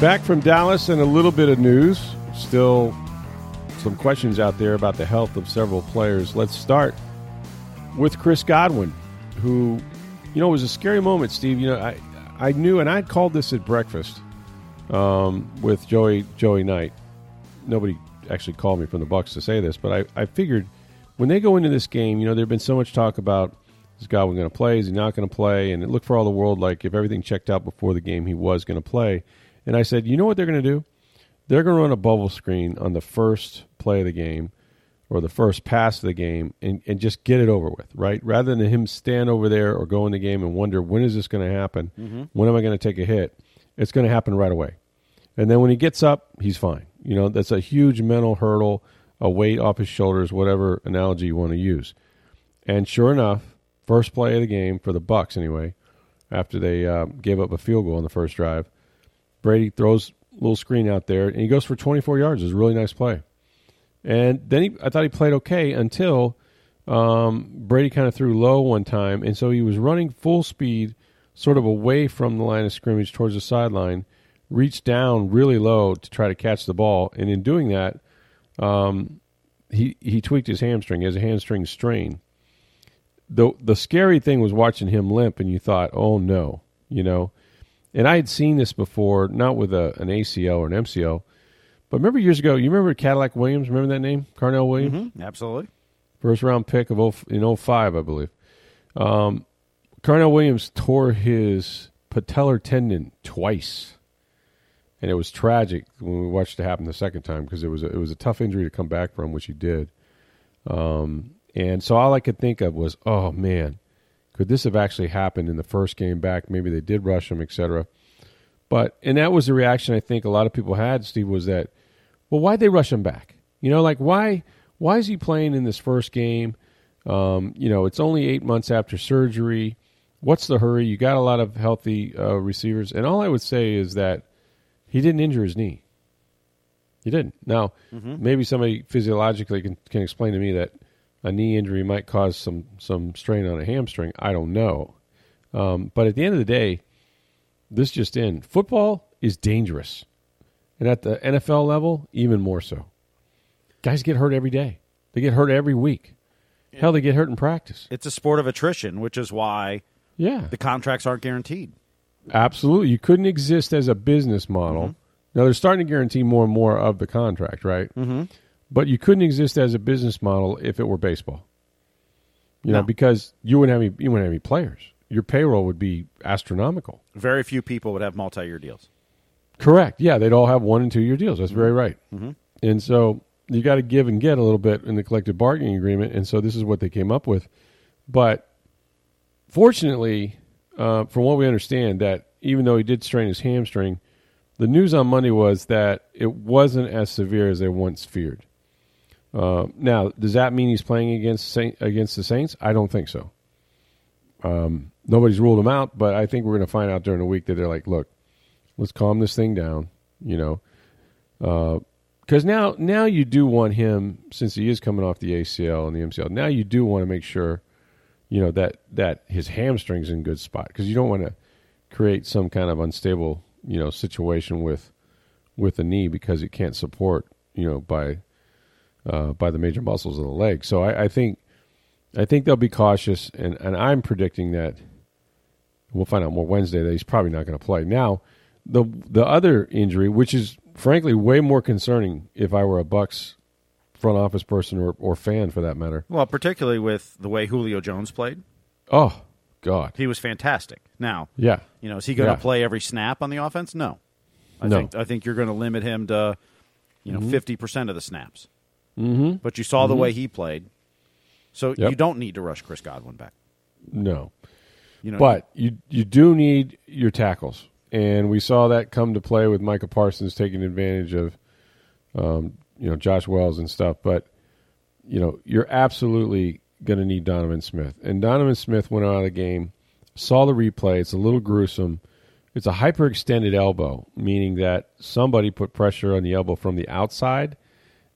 Back from Dallas and a little bit of news. Still some questions out there about the health of several players. Let's start with Chris Godwin, who, you know, it was a scary moment, Steve. You know, I, I knew, and I'd called this at breakfast um, with Joey Joey Knight. Nobody actually called me from the Bucks to say this, but I, I figured when they go into this game, you know, there'd been so much talk about is Godwin going to play? Is he not going to play? And it looked for all the world like if everything checked out before the game, he was going to play. And I said, you know what they're going to do? They're going to run a bubble screen on the first play of the game or the first pass of the game and, and just get it over with, right? Rather than him stand over there or go in the game and wonder, when is this going to happen? Mm-hmm. When am I going to take a hit? It's going to happen right away. And then when he gets up, he's fine. You know, that's a huge mental hurdle, a weight off his shoulders, whatever analogy you want to use. And sure enough, first play of the game for the Bucks anyway, after they uh, gave up a field goal on the first drive, Brady throws a little screen out there, and he goes for 24 yards. It's a really nice play. And then he, I thought he played okay until um, Brady kind of threw low one time, and so he was running full speed, sort of away from the line of scrimmage towards the sideline, reached down really low to try to catch the ball, and in doing that, um, he he tweaked his hamstring. He has a hamstring strain. The the scary thing was watching him limp, and you thought, oh no, you know. And I had seen this before, not with a, an ACL or an MCL, but remember years ago. You remember Cadillac Williams? Remember that name, Carnell Williams? Mhm, absolutely. First round pick of 0, in 05, I believe. Um, Carnell Williams tore his patellar tendon twice, and it was tragic when we watched it happen the second time because it was a, it was a tough injury to come back from, which he did. Um, and so all I could think of was, oh man, could this have actually happened in the first game back? Maybe they did rush him, etc. But and that was the reaction I think a lot of people had. Steve was that, well, why'd they rush him back? You know, like why why is he playing in this first game? Um, you know, it's only eight months after surgery. What's the hurry? You got a lot of healthy uh, receivers, and all I would say is that he didn't injure his knee. He didn't. Now, Mhm. maybe somebody physiologically can, can explain to me that a knee injury might cause some some strain on a hamstring. I don't know, um, but at the end of the day, this just in: football is dangerous, and at the NFL level, even more so. Guys get hurt every day. They get hurt every week. Hell, they get hurt in practice. It's a sport of attrition, which is why Yeah. the contracts aren't guaranteed. Absolutely. You couldn't exist as a business model. Mm-hmm. Now, they're starting to guarantee more and more of the contract, right? Mm-hmm. But you couldn't exist as a business model if it were baseball. You know, because you wouldn't have any, you wouldn't have any players. Your payroll would be astronomical. Very few people would have multi-year deals. Correct. Yeah, they'd all have one and two year deals. That's very right. Mhm. And so you got to give and get a little bit in the collective bargaining agreement. And so this is what they came up with. But fortunately, uh, from what we understand, that even though he did strain his hamstring, the news on Monday was that it wasn't as severe as they once feared. Uh, now, does that mean he's playing against against the Saints? I don't think so. Um, nobody's ruled him out, but I think we're going to find out during the week that they're like, look, let's calm this thing down, you know, because now now you do want him since he is coming off the ACL and the MCL. Now you do want to make sure, you know, that that his hamstring's in good spot because you don't want to create some kind of unstable you know situation with with the knee because it can't support you know by uh, by the major muscles of the leg. So I, I think I think they'll be cautious, and, and I'm predicting that we'll find out more Wednesday that he's probably not going to play. Now, the the other injury, which is frankly way more concerning, if I were a Bucks front office person or, or fan for that matter. Well, particularly with the way Julio Jones played, Oh God, he was fantastic. Now, yeah, you know, is he going to Yeah. play every snap on the offense? No. I No. think I think you're going to limit him to, you know, Mhm. 50 percent of the snaps. Mm-hmm. But you saw the Mhm. way he played, so Yep. you don't need to rush Chris Godwin back. No. You know, But you you do need your tackles, and we saw that come to play with Micah Parsons taking advantage of, um, you know, Josh Wells and stuff. But you know, you're absolutely going to need Donovan Smith, and Donovan Smith went out of the game. Saw the replay; it's a little gruesome. It's a hyperextended elbow, meaning that somebody put pressure on the elbow from the outside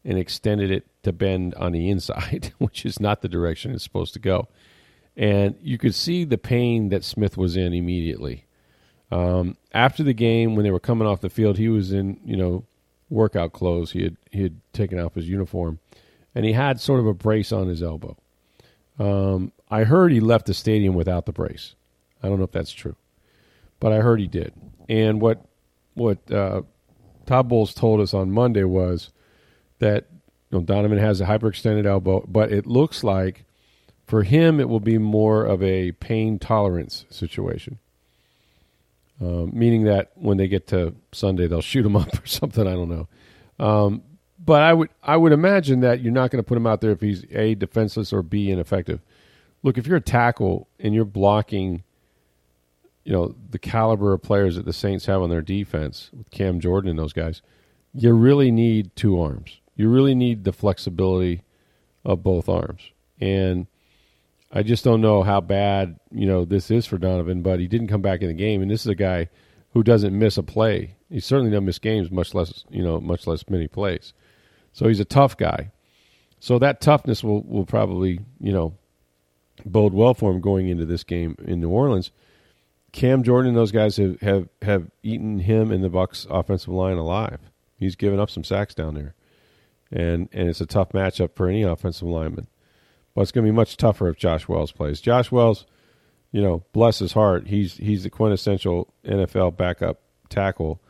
and extended it to bend on the inside, which is not the direction it's supposed to go and you could see the pain that Smith was in immediately. Um, after the game, when they were coming off the field, he was in you know workout clothes. He had he had taken off his uniform, and he had sort of a brace on his elbow. Um, I heard he left the stadium without the brace. I don't know if that's true, but I heard he did. And what what uh, Todd Bowles told us on Monday was that you know, Donovan has a hyperextended elbow, but it looks like for him, it will be more of a pain tolerance situation, um, meaning that when they get to Sunday, they'll shoot him up or something. I don't know, um, but I would I would imagine that you're not going to put him out there if he's a defenseless or b ineffective. Look, if you're a tackle and you're blocking, you know the caliber of players that the Saints have on their defense with Cam Jordan and those guys, you really need two arms. You really need the flexibility of both arms and I just don't know how bad you know this is for Donovan, but he didn't come back in the game, and this is a guy who doesn't miss a play. He certainly doesn't miss games, much less you know, much less many plays. So he's a tough guy. So that toughness will will probably you know bode well for him going into this game in New Orleans. Cam Jordan and those guys have have, have eaten him and the Bucks offensive line alive. He's given up some sacks down there, and and it's a tough matchup for any offensive lineman. But it's going to be much tougher if Josh Wells plays. Josh Wells, you know, bless his heart, he's he's the quintessential NFL backup tackle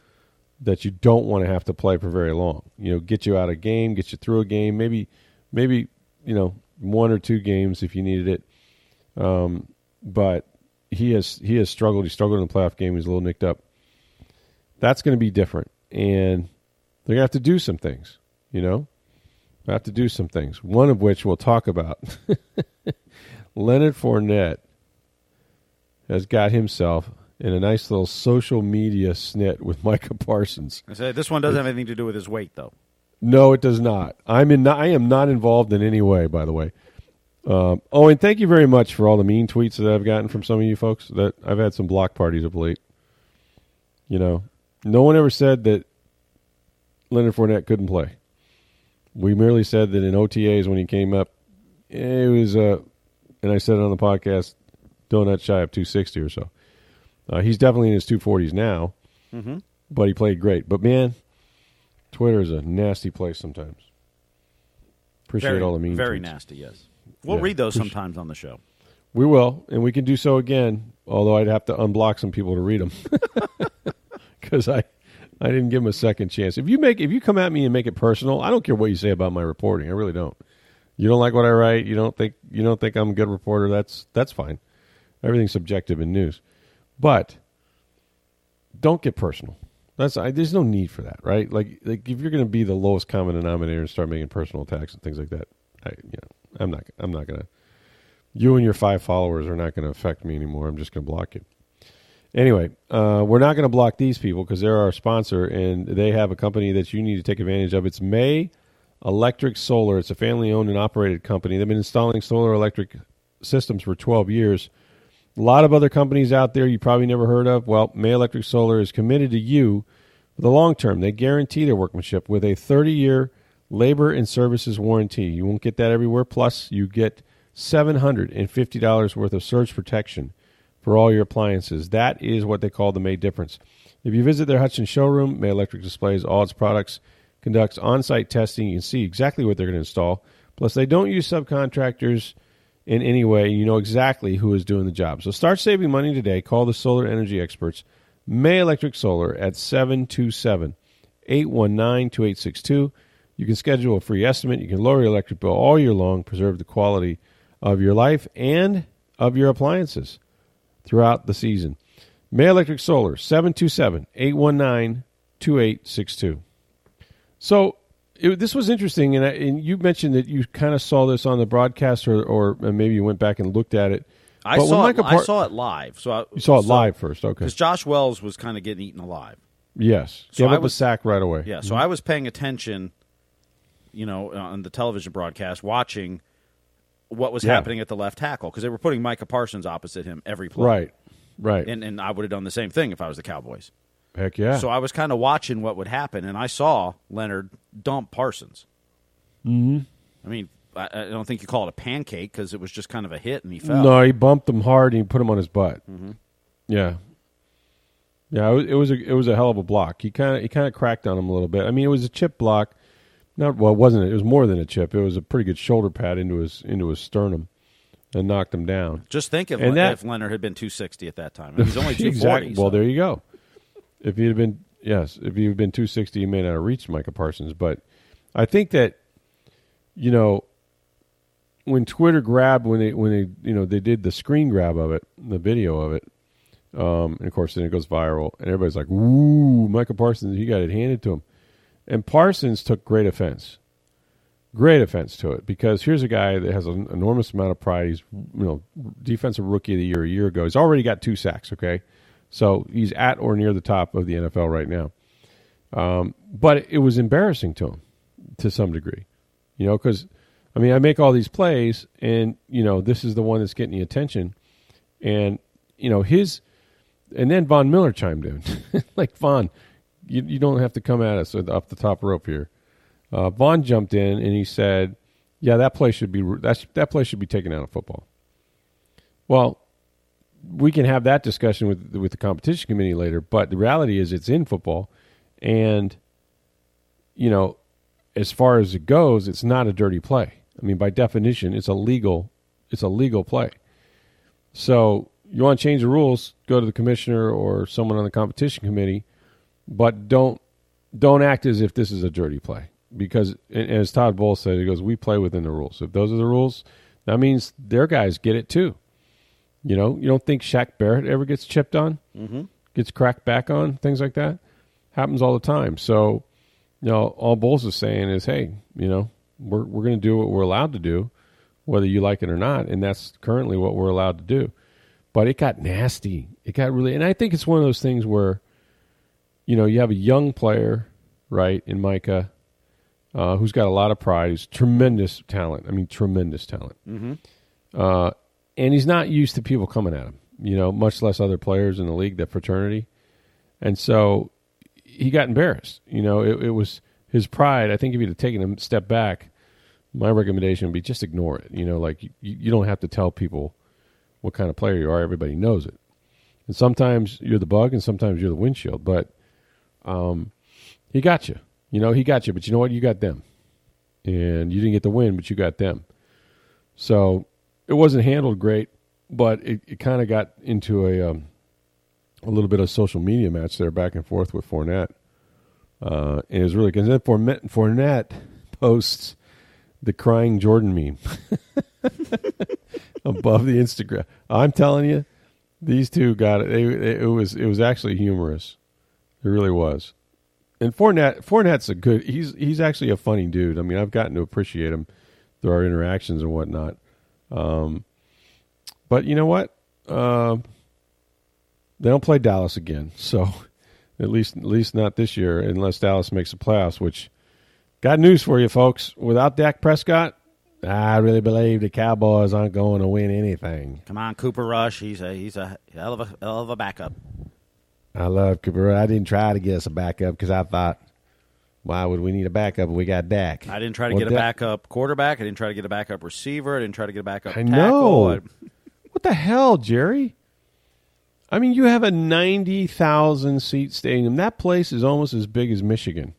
that you don't want to have to play for very long. You know, get you out of game, get you through a game, maybe maybe you know one or two games if you needed it. Um, but he has he has struggled. He struggled in the playoff game. He's a little nicked up. That's going to be different, and they're going to have to do some things. You know, I have to do some things, one of which we'll talk about. Leonard Fournette has got himself in a nice little social media snit with Micah Parsons. I this one doesn't have anything to do with his weight, though. No, it does not. I'm in. I am not involved in any way. By the way. Um, oh, and thank you very much for all the mean tweets that I've gotten from some of you folks. That I've had some block parties of late. You know, no one ever said that Leonard Fournette couldn't play. We merely said that in OTAs when he came up, it was, uh, and I said it on the podcast, donut shy of 260 or so. Uh, he's definitely in his 240s now, mm-hmm. but he played great. But man, Twitter is a nasty place sometimes. Appreciate very, all the mean. Very tweets. nasty, yes. We'll Yeah, read those appreciate- sometimes on the show. We will, and we can do so again. Although I'd have to unblock some people to read them because I, I didn't give him a second chance. If you make, if you come at me and make it personal, I don't care what you say about my reporting. I really don't. You don't like what I write. You don't think you don't think I'm a good reporter. That's that's fine. Everything's subjective in news, but don't get personal. That's I, there's no need for that, right? Like like if you're going to be the lowest common denominator and start making personal attacks and things like that, I you know I'm not I'm not to you and your five followers are not going to affect me anymore. I'm just going to block you. Anyway, uh, we're not going to block these people because they're our sponsor and they have a company that you need to take advantage of. It's May Electric Solar. It's a family owned and operated company. They've been installing solar electric systems for 12 years. A lot of other companies out there you probably never heard of. Well, May Electric Solar is committed to you for the long term. They guarantee their workmanship with a 30 year labor and services warranty. You won't get that everywhere. Plus, you get $750 worth of surge protection for all your appliances. That is what they call the May difference. If you visit their Hudson showroom, May Electric displays all its products, conducts on site testing. You can see exactly what they're going to install. Plus, they don't use subcontractors in any way. You know exactly who is doing the job. So start saving money today. Call the solar energy experts, May Electric Solar, at 727 819 2862. You can schedule a free estimate. You can lower your electric bill all year long, preserve the quality of your life and of your appliances throughout the season. May Electric Solar, 727 819 2862. So it, this was interesting, and, I, and you mentioned that you kind of saw this on the broadcast, or, or uh, maybe you went back and looked at it I But saw it, Micah I saw it live. So I, You saw it live first, okay? because Josh Wells was kind of getting eaten alive. Yes, So gave I up was- a sack right away. Yeah, so mm-hmm. I was paying attention, you know, on the television broadcast, watching what was Yeah. happening at the left tackle because they were putting Micah Parsons opposite him every play. right, right. And and I would have done the same thing if I was the Cowboys. Heck yeah. So I was kind of watching what would happen, and I saw Leonard dump Parsons. Mm-hmm. I mean, I, I don't think you call it a pancake because it was just kind of a hit, and he fell. No, he bumped him hard and he put him on his butt. Mm-hmm. Yeah, yeah. It was, it was a it was a hell of a block. He kind of he kind of cracked on him a little bit. I mean, it was a chip block. Not well, it wasn't it? It was more than a chip. It was a pretty good shoulder pad into his into his sternum, and knocked him down. Just think of And that- if Leonard had been 260 at that time. He's only 240. exactly. Well, there you go. If he'd have been yes, if he'd been two sixty, he may not have reached Micah Parsons. But I think that you know when Twitter grabbed when they when they you know they did the screen grab of it, the video of it, um, and of course then it goes viral, and everybody's like, "Ooh, Micah Parsons, he got it handed to him," and Parsons took great offense, great offense to it because here's a guy that has an enormous amount of pride. He's you know defensive rookie of the year a year ago. He's already got two sacks. Okay, so he's at or near the top of the NFL right now. Um, but it was embarrassing to him to some degree, you know, because I mean I make all these plays, and you know this is the one that's getting the attention, and you know his, and then Von Miller chimed in, like Von, you you don't have to come at us off the top rope here. Uh, Von jumped in and he said, "Yeah, that play should be that's that play should be taken out of football." Well, we can have that discussion with with the competition committee later, but the reality is it's in football, and you know, as far as it goes, it's not a dirty play. I mean, by definition, it's a legal it's a legal play. So you want to change the rules, go to the commissioner or someone on the competition committee, but don't don't act as if this is a dirty play because as Todd Bowles said, he goes, "We play within the rules. If those are the rules, that means their guys get it too." You know, you don't think Shaq Barrett ever gets chipped on, mm-hmm. gets cracked back on, things like that happens all the time. So, you know, all Bowles is saying is, hey, you know, we're we're going to do what we're allowed to do, whether you like it or not, and that's currently what we're allowed to do. But it got nasty. It got really, and I think it's one of those things where, you know, you have a young player, right, in Micah, uh, who's got a lot of pride. He's tremendous talent. I mean, tremendous talent. Mm-hmm. Uh, and he's not used to people coming at him. You know, much less other players in the league, that fraternity, and so he got embarrassed. You know, it, it was his pride. I think if he'd have taken a step back, my recommendation would be just ignore it. You know, like you, you don't have to tell people what kind of player you are. Everybody knows it. And sometimes you're the bug, and sometimes you're the windshield. But um, he got you. You know, he got you. But you know what? You got them, and you didn't get the win, but you got them. So it wasn't handled great, but it, it kind of got into a um, a little bit of social media match there, back and forth with Fournette. Uh, and it was really. And then Fournette, Fournette posts the crying Jordan meme above the Instagram. I'm telling you, these two got it. They, it was it was actually humorous. It really was. And Fournette, Fournette's a good. He's he's actually a funny dude. I mean, I've gotten to appreciate him through our interactions and whatnot. Um, but you know what? Uh, they don't play Dallas again, so at least at least not this year, unless Dallas makes the playoffs. Which got news for you, folks. Without Dak Prescott, I really believe the Cowboys aren't going to win anything. Come on, Cooper Rush. He's a he's a hell of a hell of a backup. I love Cooper. I didn't try to get us a backup because I thought, why would we need a backup we got Dak? I didn't try to Well, get a backup quarterback. I didn't try to get a backup receiver. I didn't try to get a backup. I tackle. know. I- What the hell, Jerry? I mean, you have a 90,000 seat stadium. That place is almost as big as Michigan.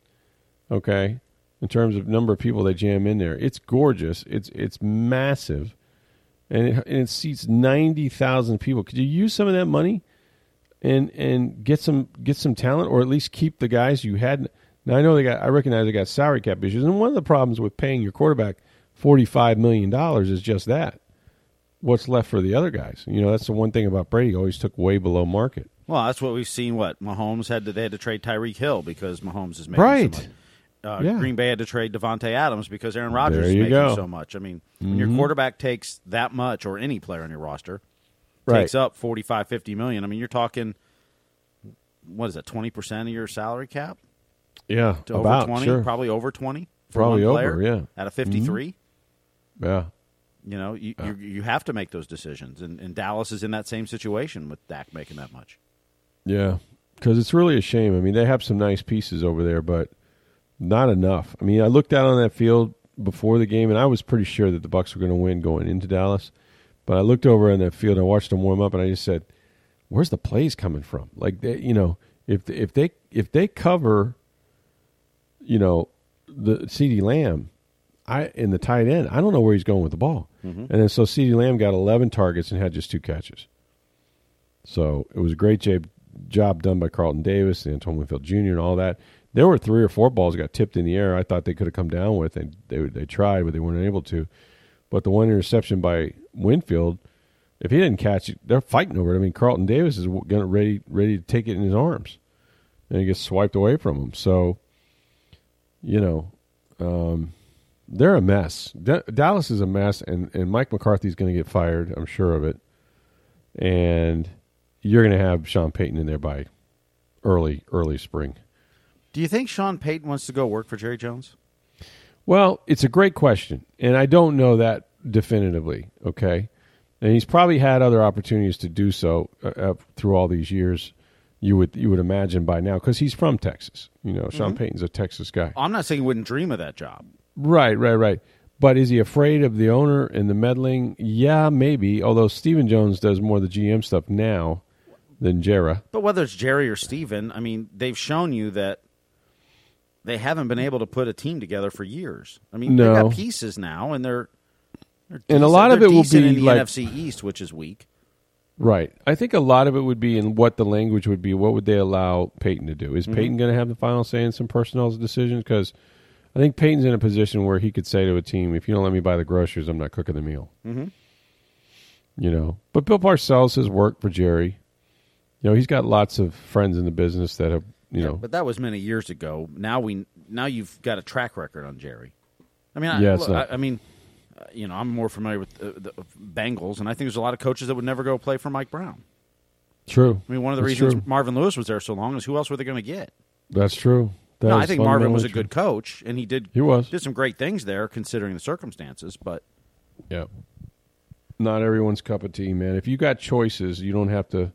Okay? In terms of number of people that jam in there. It's gorgeous. It's it's massive. And it, and it seats 90,000 people. Could you use some of that money and and get some get some talent or at least keep the guys you had now I know they got I recognize they got salary cap issues and one of the problems with paying your quarterback 45 million dollars is just that what's left for the other guys. You know, that's the one thing about Brady. Always took way below market. Well, that's what we've seen. What Mahomes had to they had to trade Tyreek Hill because Mahomes is making Right. so much. Uh, Yeah. Green Bay had to trade Davante Adams because Aaron Rodgers is making go. Mm-hmm. so much. I mean, when your quarterback takes that much, or any player on your roster, Right. takes up 45, 50 million. I mean, you're talking what is that? Twenty percent of your salary cap Yeah, to about over twenty, sure. probably over twenty. For Probably one over, yeah. Mm-hmm. At a 53 Yeah, you know, you, you you have to make those decisions, and, and Dallas is in that same situation with Dak making that much. yeah. Because it's really a shame. I mean, they have some nice pieces over there, but not enough. I mean, I looked out on that field before the game, and I was pretty sure that the Bucks were going to win going into Dallas. But I looked over in the field and I watched them warm up, and I just said, "Where's the plays coming from?" Like, they, you know, if if they if they cover, you know, the CeeDee Lamb, I in the tight end, I don't know where he's going with the ball. Mm-hmm. And then so CeeDee Lamb got 11 targets and had just two catches. So it was a great job, job done by Carlton Davis and Antonio Winfield Jr. and all that. There were three or four balls that got tipped in the air. I thought they could have come down with, and they they tried, but they weren't able to. But the one interception by Winfield, if he didn't catch it, they're fighting over it. I mean, Carlton Davis is going ready ready to take it in his arms, and he gets swiped away from him. So, you know, um, they're a mess. D- Dallas is a mess, and, and Mike McCarthy's going to get fired. I'm sure of it. And you're going to have Sean Payton in there by early early spring. Do you think Sean Payton wants to go work for Jerry Jones? Well, it's a great question, and I don't know that definitively. Okay, and he's probably had other opportunities to do so uh, uh, through all these years. You would you would imagine by now because he's from Texas. You know, Sean Payton's a Texas guy. I'm not saying he wouldn't dream of that job. Right, right, right. But is he afraid of the owner and the meddling? Yeah, maybe. Although Stephen Jones does more of the GM stuff now than Jerry. But whether it's Jerry or Stephen, I mean, they've shown you that they haven't been able to put a team together for years. I mean, they've No. got pieces now, and they're, they're And a lot of it will be in the like- NFC East, which is weak. Right. I think a lot of it would be in what the language would be. What would they allow Payton to do? Is Payton going to have the final say in some personnel decisions? Because I think Payton's in a position where he could say to a team, "If you don't let me buy the groceries, I'm not cooking the meal." Mm-hmm. You know. But Bill Parcells has worked for Jerry. You know, he's got lots of friends in the business that have. You know, But that was many years ago. Now we now you've got a track record on Jerry. I mean, I, Yeah, it's look, not- I, I mean, uh, you know, I'm more familiar with the, the Bengals, and I think there's a lot of coaches that would never go play for Mike Brown. true. I mean, one of the That's reasons true. Marvin Lewis was there so long is who else were they going to get? That's true. That no, I think Marvin was a good coach, and he did He was. did some great things there considering the circumstances. But. Yeah. Not everyone's cup of tea, man. If you got choices, you don't have to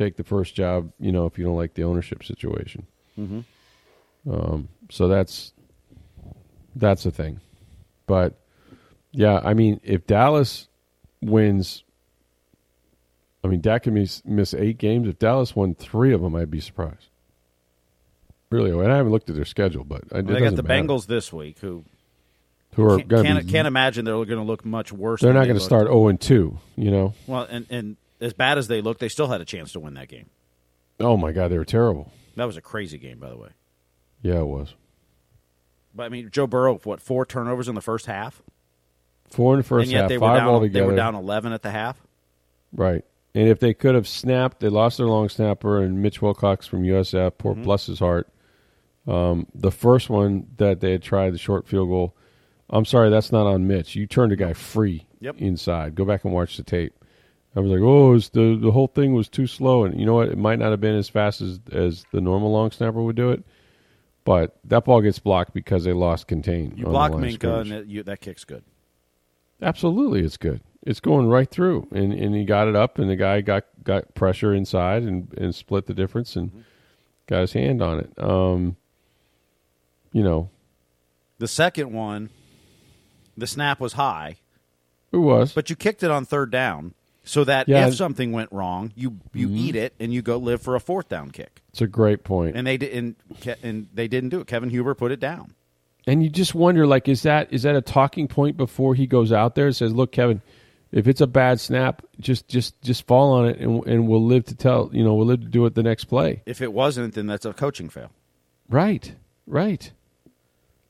take the first job. You know, if you don't like the ownership situation. Mm-hmm. Um, so that's that's the thing. But yeah, I mean, if Dallas wins, I mean, Dak can miss, miss eight games. If Dallas won three of them, I'd be surprised. Really, and I haven't looked at their schedule, but it they got the matter. Bengals this week, who who are can't, going can't, to can't imagine they're going to look much worse. They're not going to start zero and two. You know. well, and and as bad as they looked, they still had a chance to win that game. Oh my God, they were terrible. That was a crazy game, by the way. Yeah, it was But I mean, Joe Burrow, what four turnovers in the first half, four in the first and yet half, they were down. altogether. They were down eleven at the half. Right. And if they could have snapped, they lost their long snapper and Mitch Wilcox from USF. Poor Mm-hmm. bless his heart. Um, the first one that they had tried, the short field goal. I'm sorry, that's not on Mitch. You turned a guy free Yep. inside. Go back and watch the tape. I was like, oh, it's the the whole thing was too slow, and you know what? It might not have been as fast as as the normal long snapper would do it, but that ball gets blocked because they lost contain. You block Minka, and that, you, that kick's good. Absolutely, it's good. It's going right through, and and he got it up, and the guy got got pressure inside and and split the difference and got his hand on it. Um, you know, The second one, the snap was high, it was, but you kicked it on third down, so that Yeah. if something went wrong, you you mm-hmm. eat it and you go live for a fourth down kick. it's a great point. And they did and, and they didn't do it. Kevin Huber put it down. And you just wonder, like, is that is that a talking point before he goes out there and says, "Look, Kevin, if it's a bad snap, just just just fall on it, and and we'll live to tell, you know, we'll live to do it the next play." If it wasn't, then that's a coaching fail. Right, right.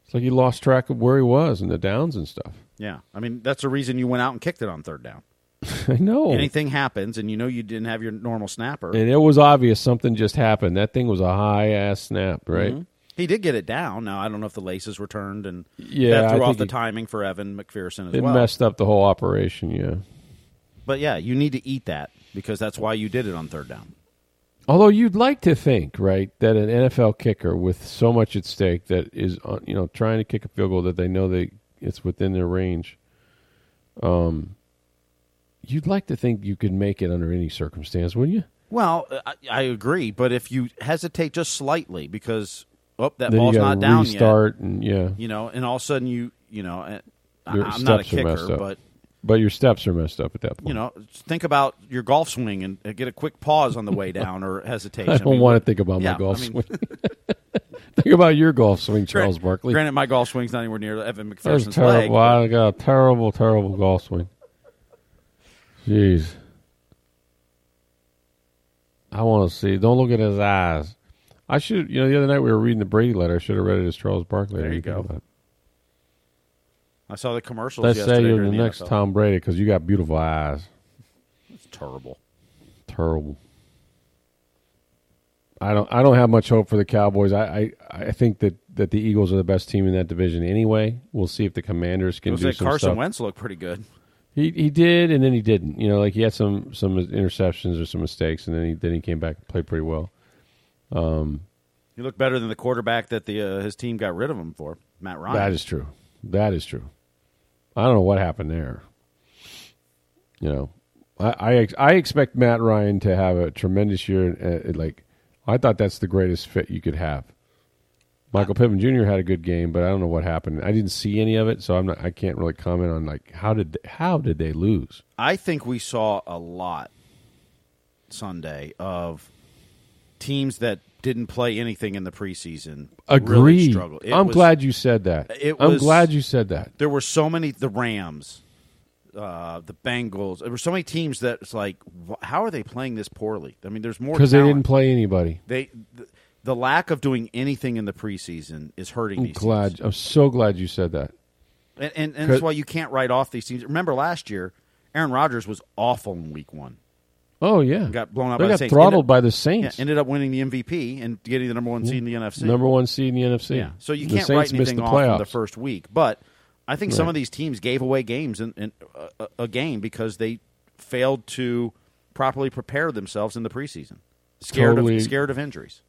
It's like he lost track of where he was and the downs and stuff. Yeah, I mean that's the reason you went out and kicked it on third down. I know. Anything happens, and you know you didn't have your normal snapper. And it was obvious something just happened. That thing was a high ass snap, right? Mm-hmm. He did get it down. Now I don't know if the laces were turned, and Yeah, that threw off the it- timing for Evan McPherson as It well. messed up the whole operation. Yeah, But yeah, you need to eat that. because that's why you did it on third down. Although you'd like to think, right, that an NFL kicker with so much at stake that is, uh, you know, trying to kick a field goal that they know they it's within their range. Um, you'd like to think you could make it under any circumstance, wouldn't you? Well, I, I agree, but if you hesitate just slightly because oh that then ball's you not down restart and yeah, you know, and all of a sudden you you know, uh, I- Your I'm not a steps are messed kicker, up. but but your steps are messed up at that point. you know, think about your golf swing and uh, get a quick pause on the way down or hesitation. I don't want to think about yeah, my golf I mean- swing. think about your golf swing, Charles Barkley. Granted, my golf swing's not anywhere near Evan That was McPherson's terrible. leg. but- I got a terrible, terrible golf swing. Jeez. I want to see. Don't look at his eyes. I should, you know, the other night we were reading the Brady letter. I should have read it as Charles Barkley. There you go. I saw the commercials. Let's yesterday say you're during the next NFL. Tom Brady because you got beautiful eyes. It's terrible. Terrible. I don't. I don't have much hope for the Cowboys. I, I, I think that, that the Eagles are the best team in that division anyway. We'll see if the Commanders can do like some Carson stuff. Wentz looked pretty good. He he did, and then he didn't. You know, like he had some some interceptions or some mistakes, and then he then he came back and played pretty well. Um, He looked better than the quarterback that the uh, his team got rid of him for, Matt Ryan. That is true. That is true. I don't know what happened there. You know, I I, ex- I expect Matt Ryan to have a tremendous year. Uh, like I thought that's the greatest fit you could have. Michael Pittman Jr. had a good game, but I don't know what happened. I didn't see any of it, so I'm not. I can't really comment on like how did how did they lose? I think we saw a lot Sunday of teams that didn't play anything in the preseason. Really struggled. It I'm was- glad you said that. It I'm glad you said that. there were so many the Rams, uh, the Bengals. There were so many teams that it's like, how are they playing this poorly? I mean, there's more Because they didn't play anybody. They the, the lack of doing anything in the preseason is hurting I'm these glad. teams. I'm so glad you said that. And, and, and that's why you can't write off these teams. Remember last year, Aaron Rodgers was awful in Week One. Oh yeah, Got blown out They by got the Saints. throttled Ended- by the Yeah, Saints. ended up winning the MVP and getting the number one seed in the NFC. Number one seed in the NFC. Yeah, so you The can't Saints write anything the off playoffs. the first week. But I think some of these teams gave away games in, in uh, a game because they failed to properly prepare themselves in the preseason. Scared Totally. of scared of injuries.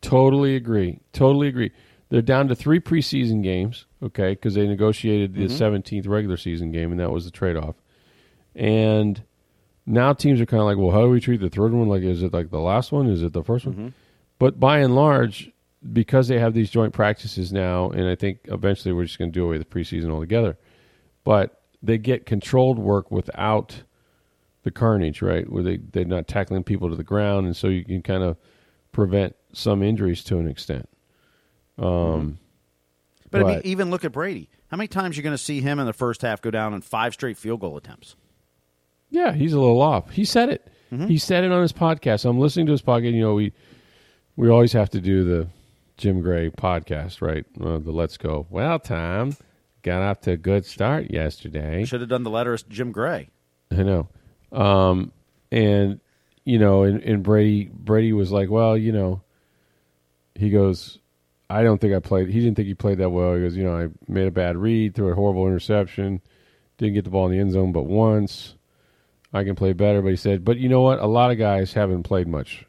Totally agree. Totally agree. They're down to three preseason games, okay, because they negotiated the Mm-hmm. 17th regular season game, and that was the trade off. And now teams are kind of like, well, how do we treat the third one? Like, is it like the last one? Is it the 1st Mm-hmm. one? But by and large, because they have these joint practices now, and I think eventually we're just going to do away with the preseason altogether, but they get controlled work without the carnage, right? Where they, they're not tackling people to the ground, and so you can kind of prevent some injuries to an extent. Um, But, I mean, even look at Brady. How many times are you going to see him in the first half go down in five straight field goal attempts? Yeah, he's a little off. He said it. He said it on his podcast. I'm listening to his podcast. You know, we we always have to do the Jim Gray podcast, right? Uh, the Let's Go. Well, Tom got off to a good start yesterday. Should have done the letter of Jim Gray. I know. Um, and you know, and, and Brady Brady was like, well, you know, he goes, I don't think I played. He didn't think he played that well. He goes, you know, I made a bad read, threw a horrible interception, didn't get the ball in the end zone but once. I can play better, but he said, but you know what? A lot of guys haven't played much.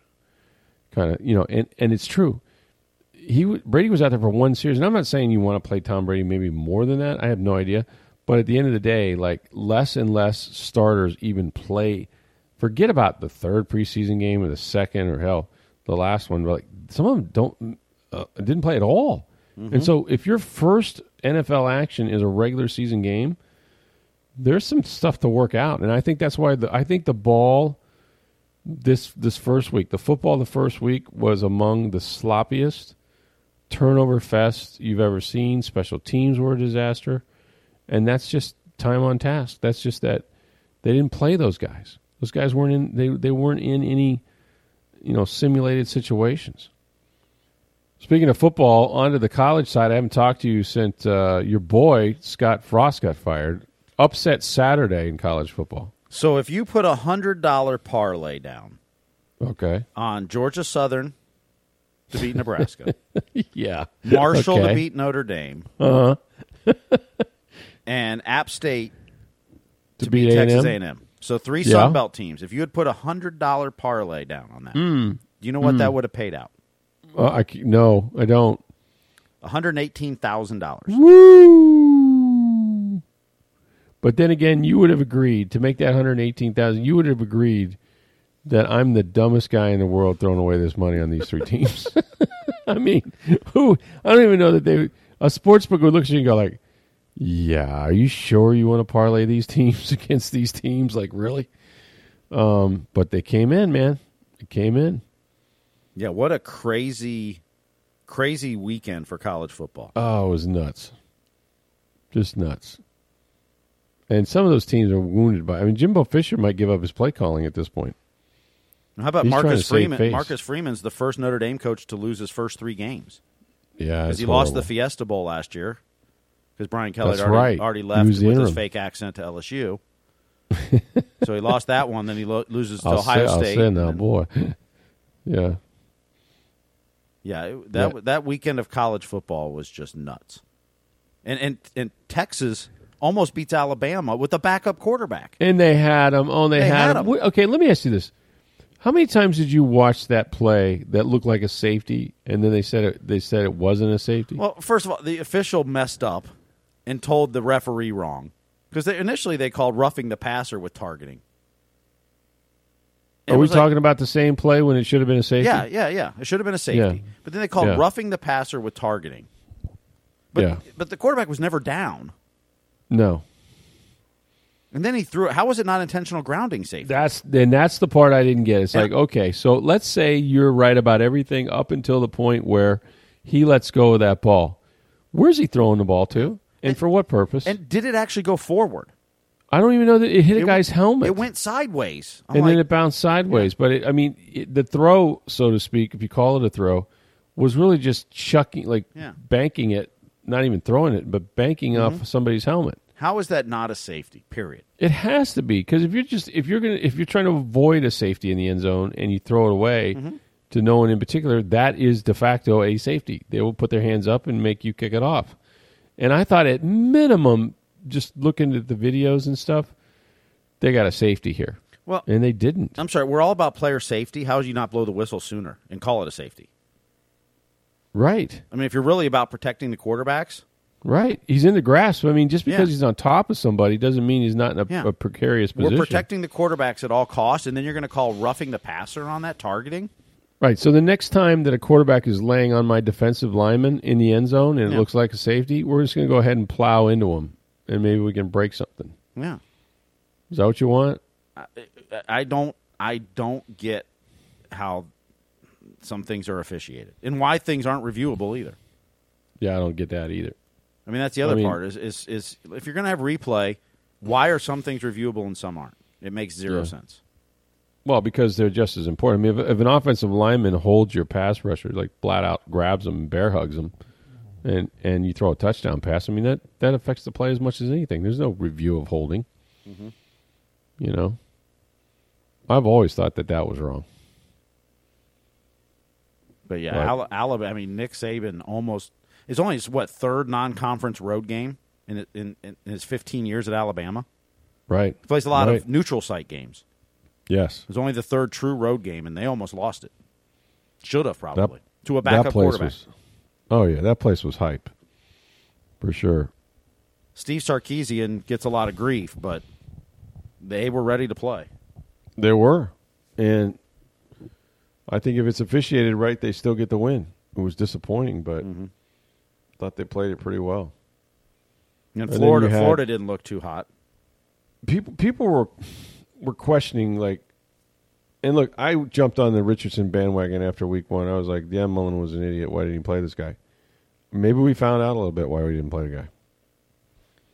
Kind of, you know, and and it's true. He Brady was out there for one series, and I'm not saying you want to play Tom Brady maybe more than that. I have no idea, but at the end of the day, like less and less starters even play. Forget about the third preseason game or the second or hell the last one. But like some of them don't uh, didn't play at all, and so if your first NFL action is a regular season game, there's some stuff to work out, and I think that's why the I think the ball this this first week, the football the first week was among the sloppiest turnover fest you've ever seen. Special teams were a disaster, and that's just time on task. That's just that they didn't play those guys. Those guys weren't in they they weren't in any you know simulated situations. Speaking of football, onto the college side. I haven't talked to you since uh, your boy Scott Frost got fired. Upset Saturday in college football. So if you put a hundred dollar parlay down Okay. on Georgia Southern to beat Nebraska, Yeah. Marshall to beat Notre Dame, Uh huh. and App State To, to beat beat Texas A&M? A&M. So three Yeah. Sun Belt teams. If you had put a hundred dollar parlay down on that, Hmm. do you know what that would have paid out? Uh, I no, I don't. One hundred eighteen thousand dollars. Woo! But then again, you would have agreed to make that hundred eighteen thousand. You would have agreed that I'm the dumbest guy in the world throwing away this money on these three teams. I mean, who? I don't even know that they. A sports book would look at you and go like, "Yeah, are you sure you want to parlay these teams against these teams? Like, really?" Um, but they came in, man. They came in. Yeah, what a crazy, crazy weekend for college football. Oh, it was nuts. Just nuts. And some of those teams are wounded by. I mean, Jimbo Fisher might give up his play calling at this point. How about He's Marcus Freeman? Marcus Freeman's the first Notre Dame coach to lose his first three games Yeah, because he lost the. Fiesta Bowl last year because Brian Kelly That's already, right. already left with the his fake accent to LSU. so he lost that one. Then he lo- loses to I'll Ohio say, State. I'll say now, boy. yeah, Yeah, it- that Yeah. that weekend of college football was just nuts. And and and Texas almost beats Alabama with a backup quarterback. and they had him. Oh, they, They had, had him. him. Okay, let me ask you this: How many times did you watch that play that looked like a safety, and then they said it, they said it wasn't a safety? Well, first of all, the official messed up and told the referee wrong because they, initially they called roughing the passer with targeting. It Are we like- talking about the same play when it should have been a safety? Yeah, yeah, yeah. It should have been a safety, Yeah. but then they called Yeah. roughing the passer with targeting. But Yeah. but the quarterback was never down, No, and then he threw it. How was it not intentional grounding safety? That's then that's the part I didn't get. It's Yeah. like, okay, so let's say you're right about everything up until the point where he lets go of that ball. Where's he throwing the ball to? And for what purpose? and did it actually go forward? I don't even know that it hit a It- guy's helmet. It went sideways. I'm and like, then it bounced sideways. But it, I mean, it, the throw, so to speak, if you call it a throw, was really just chucking, like Yeah. Mm-hmm. banking it, not even throwing it, but banking off somebody's helmet. how is that not a safety? Period. It has to be because if you're just if you're gonna if you're trying to avoid a safety in the end zone and you throw it away Mm-hmm. to no one in particular, that is de facto a safety. They will put their hands up and make you kick it off. And I thought at minimum, just looking at the videos and stuff, they got a safety here, Well, and they didn't. I'm sorry. We're all about player safety. How would you not blow the whistle sooner and call it a safety? Right, I mean, if you're really about protecting the quarterbacks, right. He's in the grasp. I mean, just because Yeah. he's on top of somebody doesn't mean he's not in a, Yeah. a precarious position. we're protecting the quarterbacks at all costs, and then you're going to call roughing the passer on that targeting. Right. So the next time that a quarterback is laying on my defensive lineman in the end zone and it looks like a safety, we're just going to go ahead and plow into him, and maybe we can break something. Yeah, Is that what you want? I, I don't. I don't get how some things are officiated and why things aren't reviewable either. Yeah, I don't get that either. I mean, that's the other mean- part. Is is is if you're going to have replay, why are some things reviewable and some aren't? It makes zero Yeah. sense. Well, because they're just as important. I mean, if, if an offensive lineman holds your pass rusher, like flat out grabs him and bear hugs him, and and you throw a touchdown pass, I mean that that affects the play as much as anything. There's no review of holding. Mm-hmm. You know, I've always thought that that was wrong. But yeah, Right. Ala- Alabama. I mean, Nick Saban almost is only his what third non-conference road game in in, in his 15 years at Alabama. Right. He plays a lot Right. of neutral site games. Yes. It was only the third true road game, and they almost lost it. Should have probably to a that backup place quarterback. was. Oh yeah, that place was hype, for sure. Steve Sarkisian gets a lot of grief, but they were ready to play. They were, and I think if it's officiated right, they still get the win. It was disappointing, but Mm-hmm. thought they played it pretty well. And then Florida, had- Florida didn't look too hot. People people were were questioning like, and look, I jumped on the Richardson bandwagon after week one. I was like, Dan Mullen was an idiot. Why didn't he play this guy? Maybe we found out a little bit why we didn't play the guy.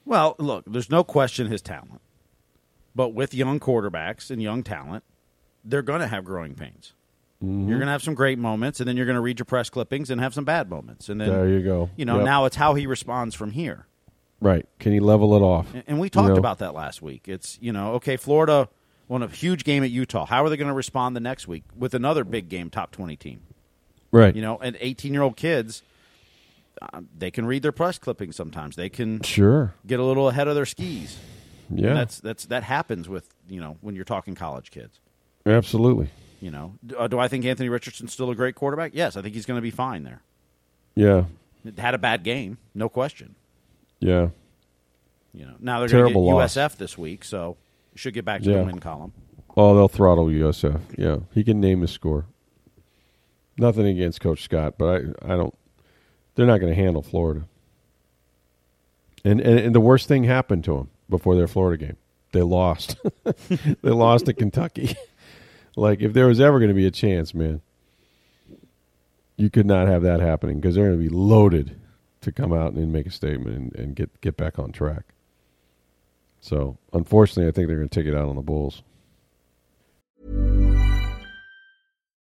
Well, look, there's no question his talent, but with young quarterbacks and young talent, they're going to have growing pains. Mm-hmm. You're going to have some great moments, and then you're going to read your press clippings and have some bad moments, and then There you go. You know, Yep. now it's how he responds from here. Right? Can he level it off? And- we talked You know? about that last week. It's you know, okay, Florida won a huge game at Utah. How are they going to respond the next week with another big game, top twenty team? Right. You know, and eighteen year old kids, uh, they can read their press clippings sometimes. They can Sure. get a little ahead of their skis. Yeah. And that's that's that happens with you know when you're talking college kids. Absolutely. You know, do, uh, do I think Anthony Richardson's still a great quarterback? Yes, I think he's going to be fine there. Yeah. Had a bad game, no question. Yeah. You know, now they're going to get Terrible loss. USF this week, so should get back to Yeah. the win column. Oh, they'll throttle USF. Yeah, he can name his score. Nothing against Coach Scott, but I, I don't. They're not going to handle Florida. And, and and the worst thing happened to them before their Florida game. They lost. they lost to Kentucky. like if there was ever going to be a chance, man, you could not have that happening because they're going to be loaded to come out and make a statement and, and get get back on track. So unfortunately, I think they're going to take it out on the Bulls.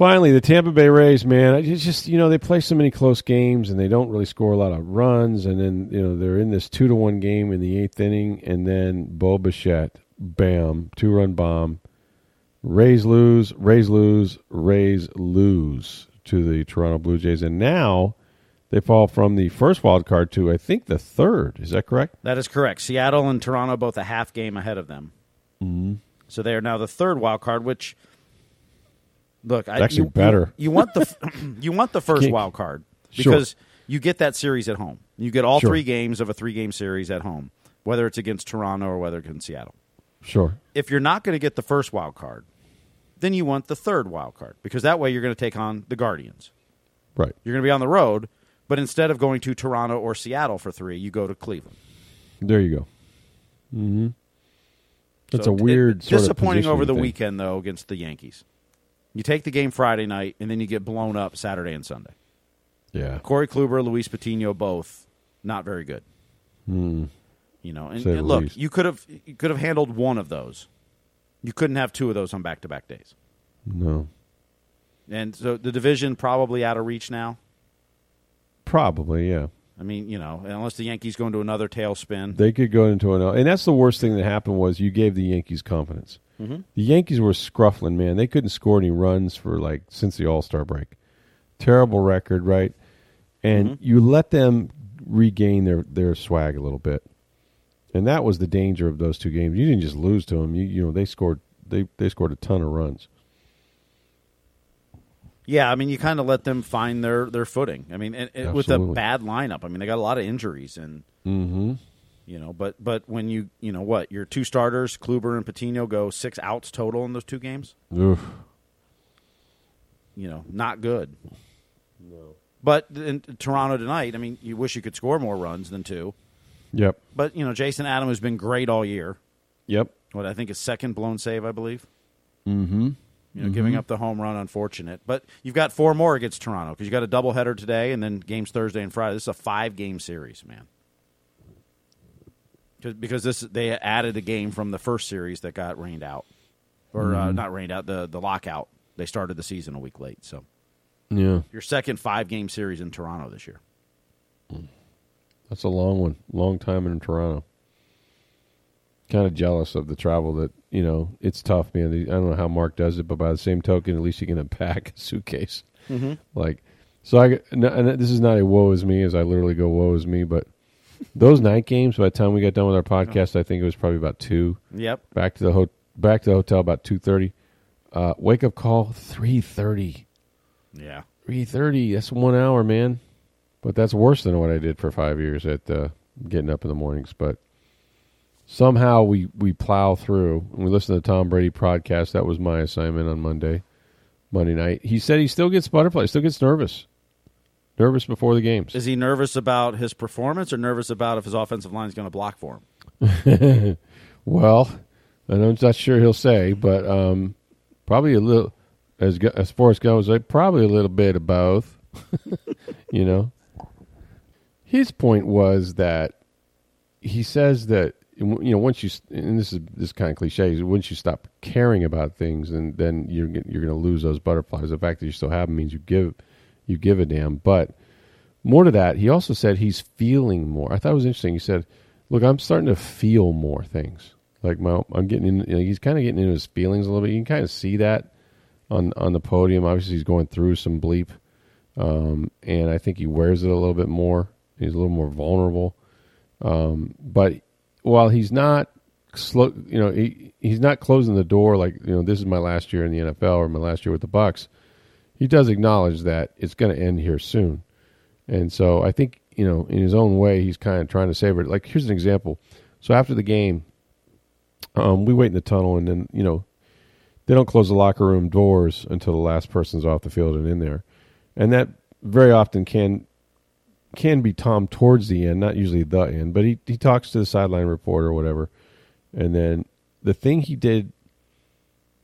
Finally, the Tampa Bay Rays, man, it's just you know they play so many close games and they don't really score a lot of runs, and then you know they're in this two to one game in the eighth inning, and then Bo Bichette, bam, two run bomb. Rays lose, Rays lose, Rays lose to the Toronto Blue Jays, and now they fall from the first wild card to I think the third. Is that correct? That is correct. Seattle and Toronto both a half game ahead of them. Mm-hmm. So they are now the third wild card, which look, I, actually you, better. You, you want the you want the first wild card Sure. because you get that series at home. You get all Sure. three games of a three game series at home, whether it's against Toronto or whether it's against Seattle. Sure. If you're not going to get the first wild card, then you want the third wild card because that way you're going to take on the Guardians. Right. You're going to be on the road, but instead of going to Toronto or Seattle for three, you go to Cleveland. There you go. Mm-hmm. That's So a weird it- sort of disappointing over the thing. weekend though against the Yankees. You take the game Friday night and then you get blown up Saturday and Sunday. Yeah. Corey Kluber, Luis Patino, both not very good. Hmm. You know, and, and look, least. you could have you could have handled one of those. You couldn't have two of those on back to back days. No. And so the division probably out of reach now. Probably, yeah. I mean, you know, unless the Yankees go into another tailspin. They could go into an and that's the worst thing that happened was you gave the Yankees confidence. Mm-hmm. The Yankees were scruffling, man. They couldn't score any runs for like since the All Star break. Terrible record, right? And Mm-hmm. you let them regain their their swag a little bit, and that was the danger of those two games. You didn't just lose to them. You you know they scored they they scored a ton of runs. Yeah, I mean, you kind of let them find their, their footing. I mean, and, and with a bad lineup, I mean, they got a lot of injuries, and Mm-hmm. you know, but but when you you know what your two starters, Kluber and Patino, go six outs total in those two games. Oof. You know, not good. No. But in Toronto tonight, I mean, you wish you could score more runs than two. Yep. But you know, Jason Adam has been great all year. Yep. What I think is second blown save, I believe. Mm-hmm. You know, giving up the home run, unfortunate. But you've got four more against Toronto because you got a doubleheader today and then games Thursday and Friday. This is a five game series, man. Because this they added a game from the first series that got rained out, or uh, not rained out, the the lockout. They started the season a week late, so Yeah. your second five game series in Toronto this year. That's a long one. Long time in Toronto. Kind of jealous of the travel that, you know, it's tough, man. I don't know how Mark does it, but by the same token, at least you can pack a suitcase. Mm-hmm. Like, so I, and this is not a woe is me as I literally go woe is me, but those night games, by the time we got done with our podcast, I think it was probably about two. Yep. Back to the ho- back to the hotel about 2.30. Uh, wake up call, 3.30. Yeah. 3.30 that's one hour man but that's worse than what i did for five years at uh, getting up in the mornings but somehow we, we plow through. And we listen to the tom brady podcast. That was my assignment on monday monday night. He said he still gets butterflies still gets nervous. Nervous before the games. Is he nervous about his performance or nervous about if his offensive line is going to block for him? well i'm not sure he'll say but um, probably a little as as far as goes like probably a little bit of both. You know? His point was that he says that you know once you and this is this kind of cliche once you stop caring about things and then you're you're going to lose those butterflies. The fact that you still have them means you give you give a damn. But more to that, he also said he's feeling more. I thought it was interesting. He said, "Look, I'm starting to feel more things. Like my I'm getting in. You know, he's kind of getting into his feelings a little bit. You can kind of see that on on the podium. Obviously, he's going through some bleep, um, and I think he wears it a little bit more. He's a little more vulnerable." Um, but while he's not slow, you know, he, he's not closing the door like you know this is my last year in the NFL or my last year with the Bucs. He does acknowledge that it's going to end here soon, and so I think you know in his own way he's kind of trying to savor it. Like here's an example. So after the game, um, we wait in the tunnel, and then you know they don't close the locker room doors until the last person's off the field and in there, and that very often can can be Tom towards the end, not usually the end, but he, he talks to the sideline reporter or whatever. And then the thing he did,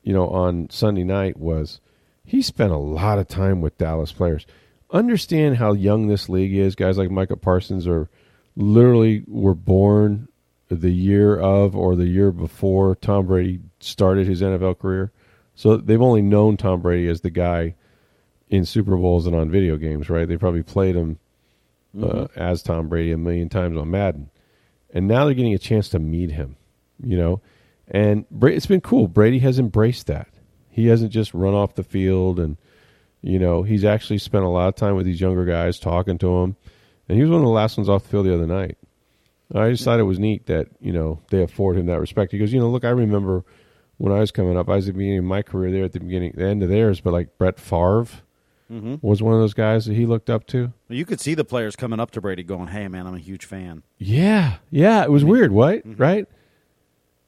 you know, on Sunday night was he spent a lot of time with Dallas players. Understand how young this league is. Guys like Micah Parsons are literally were born the year of or the year before Tom Brady started his NFL career. So they've only known Tom Brady as the guy in Super Bowls and on video games, right? They probably played him mm-hmm. uh, as Tom Brady a million times on Madden, and now they're getting a chance to meet him. You know, and it's been cool. Brady has embraced that. He hasn't just run off the field, and you know he's actually spent a lot of time with these younger guys, talking to them. And he was one of the last ones off the field the other night. I just thought it was neat that you know they afford him that respect. He goes, you know, look, I remember when I was coming up, I was at the beginning of my career there at the beginning, the end of theirs, but like Brett Favre mm-hmm. was one of those guys that he looked up to. You could see the players coming up to Brady going, "Hey, man, I'm a huge fan." Yeah, yeah, it was weird, what? Mm-hmm. Right?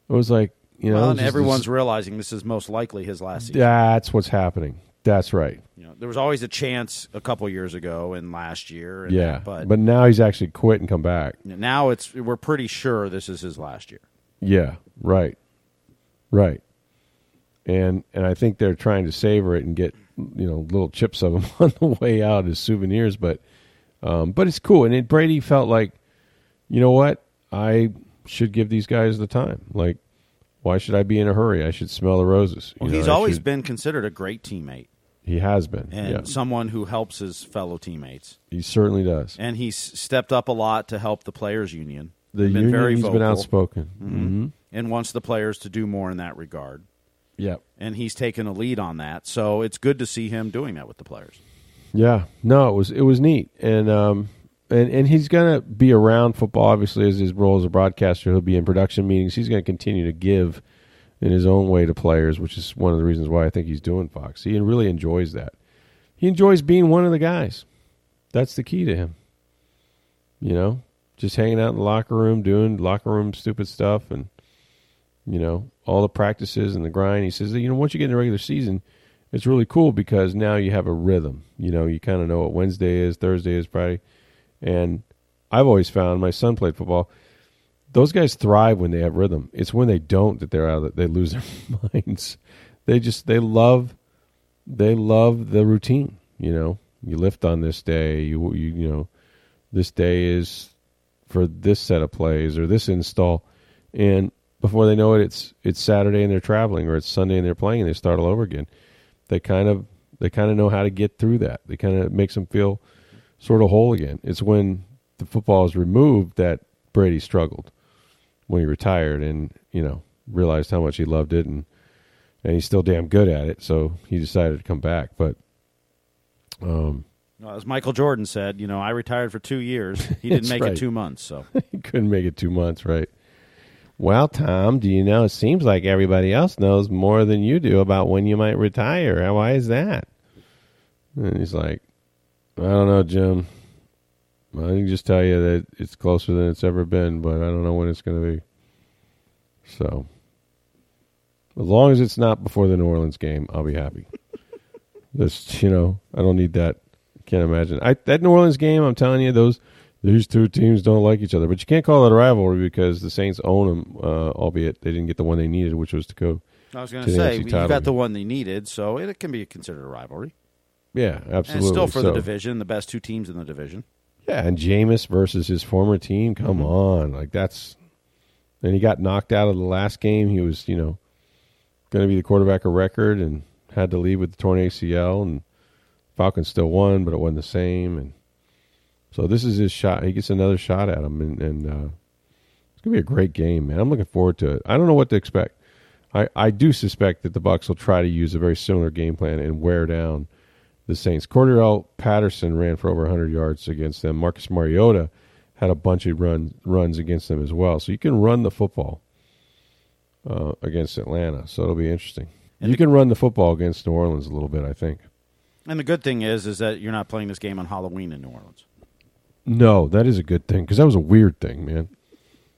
It was like you know, well, and everyone's this, realizing this is most likely his last season. That's what's happening. That's right. You know, there was always a chance a couple years ago and last year. And yeah, that, but but now he's actually quit and come back. Now it's we're pretty sure this is his last year. Yeah. Right. Right. And and I think they're trying to savor it and get you know little chips of them on the way out as souvenirs. But um, but it's cool. And it, Brady felt like, you know what, I should give these guys the time. Like, why should I be in a hurry? I should smell the roses. Well, know, he's always should, been considered a great teammate. He has been, and yeah. someone who helps his fellow teammates. He certainly does, and he's stepped up a lot to help the players' union. The been union, very he's vocal. been outspoken, mm-hmm. Mm-hmm. and wants the players to do more in that regard. Yep. And he's taken a lead on that. So it's good to see him doing that with the players. Yeah. No, it was it was neat. And um and and he's going to be around football obviously as his role as a broadcaster. He'll be in production meetings. He's going to continue to give in his own way to players, which is one of the reasons why I think he's doing Fox. He really enjoys that. He enjoys being one of the guys. That's the key to him. You know, just hanging out in the locker room, doing locker room stupid stuff and you know, all the practices and the grind. He says, you know, once you get in the regular season, it's really cool because now you have a rhythm. You know, you kind of know what Wednesday is, Thursday is, Friday. And I've always found my son played football. Those guys thrive when they have rhythm. It's when they don't that they're out of they lose their minds. They just they love they love the routine. You know, you lift on this day. You you you know, this day is for this set of plays or this install, and before they know it, it's it's Saturday and they're traveling, or it's Sunday and they're playing, and they start all over again. They kind of they kind of know how to get through that. They kind of makes them feel sort of whole again. It's when the football is removed that Brady struggled when he retired, and you know realized how much he loved it, and and he's still damn good at it. So he decided to come back, but. Um, as Michael Jordan said, you know, I retired for two years. He didn't make right. it two months, so he couldn't make it two months, right? Well, Tom, do you know? It seems like everybody else knows more than you do about when you might retire. Why is that? And he's like, I don't know, Jim. I can just tell you that it's closer than it's ever been, but I don't know when it's going to be. So, as long as it's not before the New Orleans game, I'll be happy. this, you know, I don't need that. Can't imagine. I that New Orleans game. I'm telling you, those these two teams don't like each other. But you can't call it a rivalry because the Saints own them, uh, albeit they didn't get the one they needed, which was to go. I was going to say, you got the one they needed, so it can be considered a rivalry. Yeah, absolutely. And still for so, the division, the best two teams in the division. Yeah, and Jameis versus his former team. Come on, like that's. And he got knocked out of the last game. He was, you know, going to be the quarterback of record, and had to leave with the torn ACL. And Falcons still won, but it wasn't the same. And so this is his shot. He gets another shot at him, and, and uh, it's gonna be a great game, man. I'm looking forward to it. I don't know what to expect. I, I do suspect that the Bucs will try to use a very similar game plan and wear down the Saints. Cordarrelle Patterson ran for over 100 yards against them. Marcus Mariota had a bunch of run, runs against them as well. So you can run the football uh, against Atlanta. So it'll be interesting. And you the- can run the football against New Orleans a little bit, I think. And the good thing is, is that you're not playing this game on Halloween in New Orleans. No, that is a good thing because that was a weird thing, man.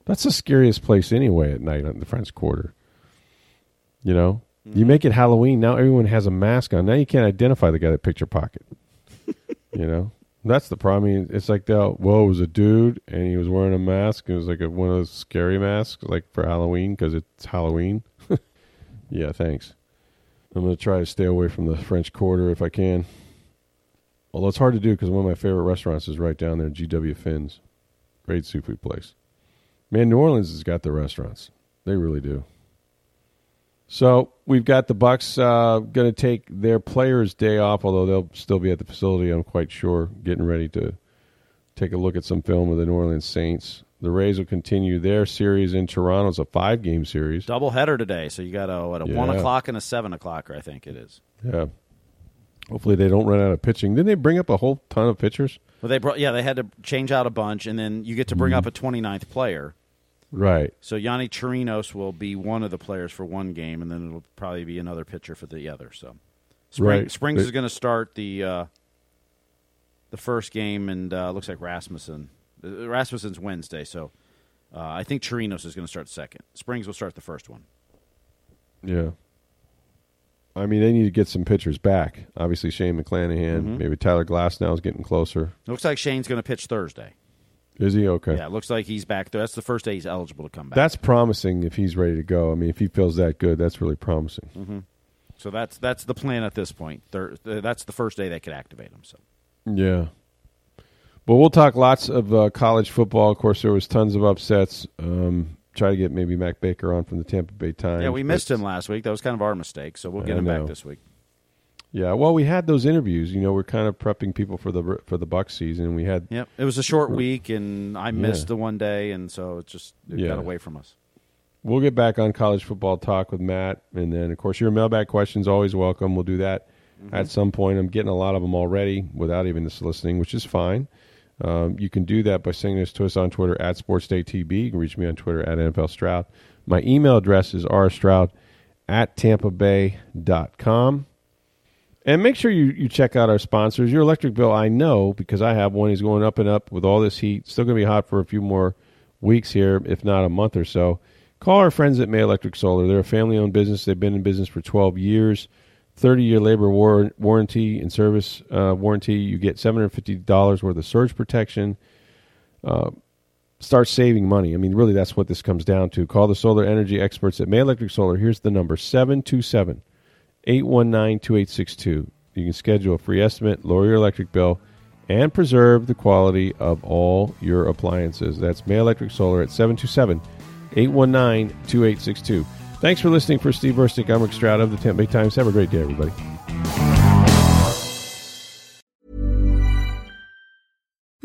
That's the scariest place anyway at night on the French Quarter. You know, you mm-hmm. make it Halloween now. Everyone has a mask on. Now you can't identify the guy that picked your pocket. you know, that's the problem. I mean, it's like the whoa, it was a dude and he was wearing a mask. It was like a, one of those scary masks, like for Halloween because it's Halloween. yeah, thanks. I'm gonna try to stay away from the French Quarter if I can. Although it's hard to do because one of my favorite restaurants is right down there, GW Fins. Great seafood place. Man, New Orleans has got the restaurants. They really do. So we've got the Bucs uh, going to take their players' day off, although they'll still be at the facility. I'm quite sure, getting ready to take a look at some film of the New Orleans Saints. The Rays will continue their series in Toronto. It's a five-game series. Double header today, so you got a what a one o'clock and a seven o'clocker. I think it is. Yeah. Hopefully they don't run out of pitching. Didn't they bring up a whole ton of pitchers? Well, they brought yeah they had to change out a bunch, and then you get to Mm-hmm. bring up a 29th player. Right. So Yonny Chirinos will be one of the players for one game, and then it'll probably be another pitcher for the other. So Spring, Right. Springs But- is going to start the uh, the first game, and uh, looks like Rasmussen. Uh, Rasmussen's Wednesday, so uh, I think Chirinos is going to start second. Springs will start the first one. Yeah. I mean, they need to get some pitchers back. Obviously, Shane McClanahan. Mhm. Maybe Tyler Glasnow is getting closer. looks like Shane's going to pitch Thursday. Is he okay? Yeah, it looks like he's back. That's the first day he's eligible to come back. That's promising if he's ready to go. I mean, if he feels that good, that's really promising. so that's that's the plan at this point. Thir- uh, that's the first day they could activate him. So Yeah. But we'll talk lots of uh, college football. Of course, there was tons of upsets. Um, try to get maybe Matt Baker on from the Tampa Bay Times. yeah, we missed him last week. That was kind of our mistake. So we'll get I him know. back this week. Yeah, well, we had those interviews. You know, we're kind of prepping people for the for the Buck season. and We had Yep, it was a short week, and I missed Yeah. the one day, and so it just it Yeah. got away from us. We'll get back on college football talk with Matt, and then of course your mailbag questions always welcome. We'll do that mm-hmm. at some point. I'm getting a lot of them already without even soliciting, which is fine. Um, you can do that by sending this to us on Twitter at SportsDayTB. You can reach me on Twitter at NFL Stroud. My email address is rstroud at tampabay.com. And make sure you, you check out our sponsors. Your electric bill, I know because I have one, is going up and up with all this heat. Still going to be hot for a few more weeks here, if not a month or so. Call our friends at May Electric Solar. They're a family owned business. They've been in business for 12 years. 30 year labor war- warranty and service uh, warranty. You get $750 worth of surge protection. Uh, start saving money. I mean, really, that's what this comes down to. Call the solar energy experts at May Electric Solar. Here's the number 727 819 2862. You can schedule a free estimate, lower your electric bill, and preserve the quality of all your appliances. That's May Electric Solar at 727 819 2862. Thanks for listening. For Steve Burstick, I'm Rick Stroud of the Tampa Bay Times. Have a great day, everybody.